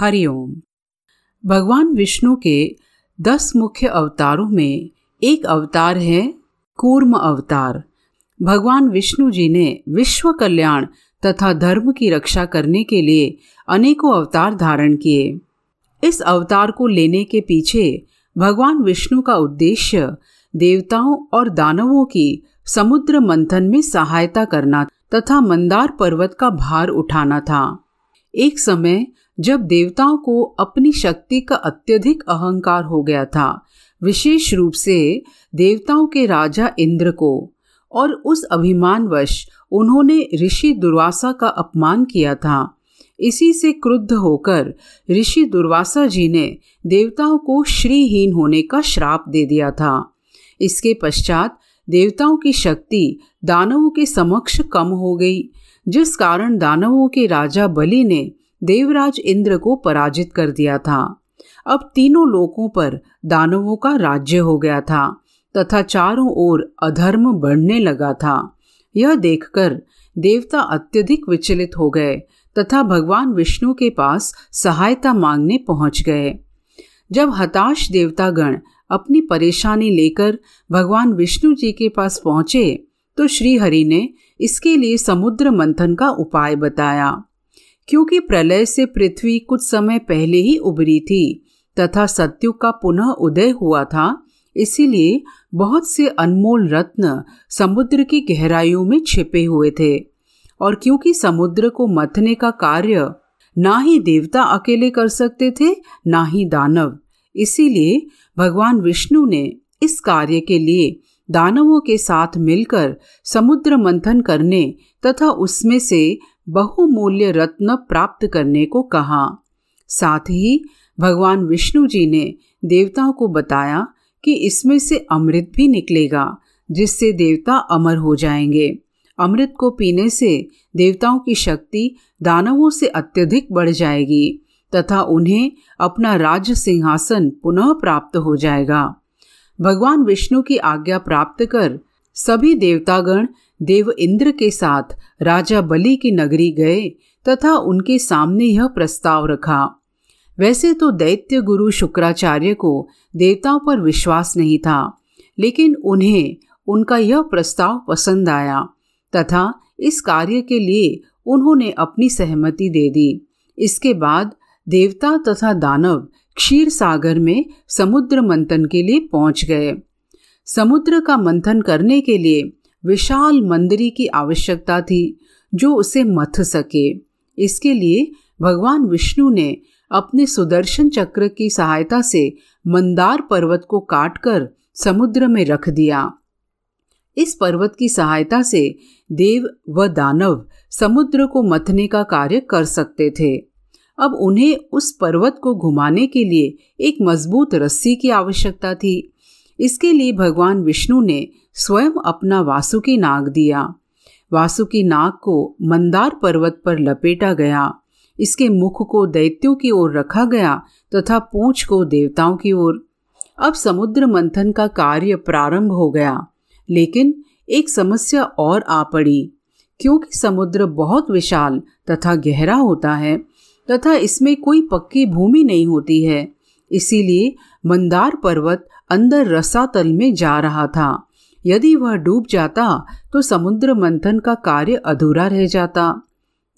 हरिओम। भगवान विष्णु के दस मुख्य अवतारों में एक अवतार है कूर्म अवतार। भगवान विष्णु जी ने विश्व कल्याण तथा धर्म की रक्षा करने के लिए अनेकों अवतार धारण किए। इस अवतार को लेने के पीछे भगवान विष्णु का उद्देश्य देवताओं और दानवों की समुद्र मंथन में सहायता करना तथा मंदार पर्वत का भार उठाना था। एक समय जब देवताओं को अपनी शक्ति का अत्यधिक अहंकार हो गया था, विशेष रूप से देवताओं के राजा इंद्र को, और उस अभिमानवश उन्होंने ऋषि दुर्वासा का अपमान किया था। इसी से क्रुद्ध होकर ऋषि दुर्वासा जी ने देवताओं को श्रीहीन होने का श्राप दे दिया था। इसके पश्चात देवताओं की शक्ति दानवों के समक्ष कम हो गई, जिस कारण दानवों के राजा बलि ने देवराज इंद्र को पराजित कर दिया था। अब तीनों लोकों पर दानवों का राज्य हो गया था, तथा चारों ओर अधर्म बढ़ने लगा था। यह देखकर देवता अत्यधिक विचलित हो गए, तथा भगवान विष्णु के पास सहायता मांगने पहुँच गए। जब हताश देवतागण अपनी परेशानी लेकर भगवान विष्णु जी के पास पहुँचे तो श्री हरि ने इसके लिए समुद्र मंथन का उपाय बताया। क्योंकि प्रलय से पृथ्वी कुछ समय पहले ही उभरी थी, तथा सत्युग का पुनः उदय हुआ था, इसीलिए बहुत से अनमोल रत्न समुद्र की गहराइयों में छिपे हुए थे। और क्योंकि समुद्र को मथने का कार्य ना ही देवता अकेले कर सकते थे, ना ही दानव, इसीलिए भगवान विष्णु ने इस कार्य के लिए दानवों के साथ मिलकर समुद्र मंथन करने तथा उसमें से बहुमूल्य रत्न प्राप्त करने को कहा। साथ ही भगवान विष्णु जी ने देवताओं को बताया कि इसमें से अमृत भी निकलेगा, जिससे देवता अमर हो जाएँगे। अमृत को पीने से देवताओं की शक्ति दानवों से अत्यधिक बढ़ जाएगी, तथा उन्हें अपना राज सिंहासन पुनः प्राप्त हो जाएगा। भगवान विष्णु की आज्ञा प्राप्त कर सभी देवतागण देव इंद्र के साथ राजा बलि की नगरी गए तथा उनके सामने यह प्रस्ताव रखा। वैसे तो दैत्य गुरु शुक्राचार्य को देवताओं पर विश्वास नहीं था, लेकिन उन्हें उनका यह प्रस्ताव पसंद आया तथा इस कार्य के लिए उन्होंने अपनी सहमति दे दी। इसके बाद देवता तथा दानव क्षीर सागर में समुद्र मंथन के लिए पहुँच गए। समुद्र का मंथन करने के लिए विशाल मंदिरी की आवश्यकता थी जो उसे मथ सके। इसके लिए भगवान विष्णु ने अपने सुदर्शन चक्र की सहायता से मंदार पर्वत को काटकर समुद्र में रख दिया। इस पर्वत की सहायता से देव व दानव समुद्र को मथने का कार्य कर सकते थे। अब उन्हें उस पर्वत को घुमाने के लिए एक मज़बूत रस्सी की आवश्यकता थी। इसके लिए भगवान विष्णु ने स्वयं अपना वासुकी नाग दिया। वासुकी नाग को मंदार पर्वत पर लपेटा गया। इसके मुख को दैत्यों की ओर रखा गया तथा पूंछ को देवताओं की ओर। अब समुद्र मंथन का कार्य प्रारंभ हो गया, लेकिन एक समस्या और आ पड़ी। क्योंकि समुद्र बहुत विशाल तथा गहरा होता है, तथा इसमें कोई पक्की भूमि नहीं होती है, इसीलिए मंदार पर्वत अंदर रसातल में जा रहा था। यदि वह डूब जाता तो समुद्र मंथन का कार्य अधूरा रह जाता।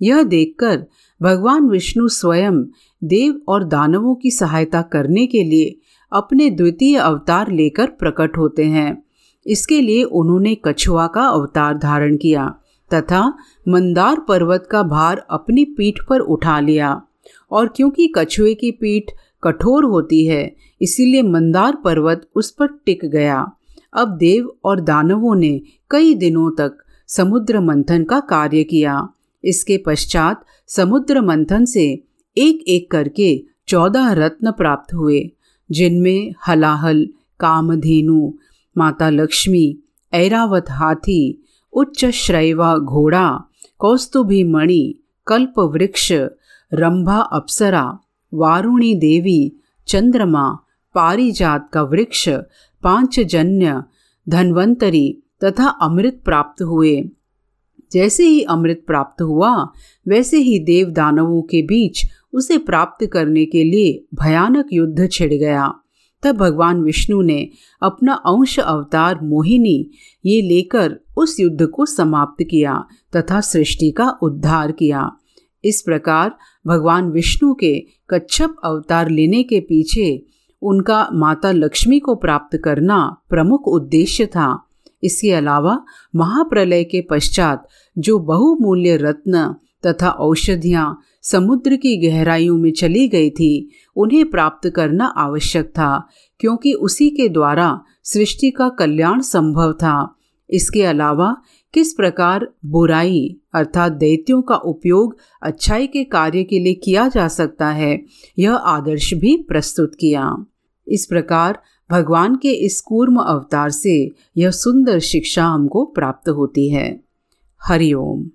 यह देखकर भगवान विष्णु स्वयं देव और दानवों की सहायता करने के लिए अपने द्वितीय अवतार लेकर प्रकट होते हैं। इसके लिए उन्होंने कछुआ का अवतार धारण किया तथा मंदार पर्वत का भार अपनी पीठ पर उठा लिया। और क्योंकि कछुए की पीठ कठोर होती है, इसीलिए मंदार पर्वत उस पर टिक गया। अब देव और दानवों ने कई दिनों तक समुद्र मंथन का कार्य किया। इसके पश्चात समुद्र मंथन से एक एक करके चौदह रत्न प्राप्त हुए, जिनमें हलाहल, कामधेनु, माता लक्ष्मी, ऐरावत हाथी, उच्च श्रैवा घोड़ा, कौस्तुभी मणि, कल्प वृक्ष, रंभा अप्सरा, वारुणी देवी, चंद्रमा पारिजात का वृक्ष, पांचजन्य, धनवंतरी तथा अमृत प्राप्त हुए। जैसे ही अमृत प्राप्त हुआ, वैसे ही देव दानवों के बीच उसे प्राप्त करने के लिए भयानक युद्ध छिड़ गया। तब भगवान विष्णु ने अपना अंश अवतार मोहिनी ये लेकर उस युद्ध को समाप्त किया तथा सृष्टि का उद्धार किया। इस प्रकार भगवान विष्णु के कच्छप अवतार लेने के पीछे उनका माता लक्ष्मी को प्राप्त करना प्रमुख उद्देश्य था। इसके अलावा महाप्रलय के पश्चात जो बहुमूल्य रत्न तथा औषधियाँ समुद्र की गहराइयों में चली गई थी, उन्हें प्राप्त करना आवश्यक था, क्योंकि उसी के द्वारा सृष्टि का कल्याण संभव था। इसके अलावा किस प्रकार बुराई अर्थात दैत्यों का उपयोग अच्छाई के कार्य के लिए किया जा सकता है, यह आदर्श भी प्रस्तुत किया। इस प्रकार भगवान के इस कूर्म अवतार से यह सुंदर शिक्षा हमको प्राप्त होती है। हरिओम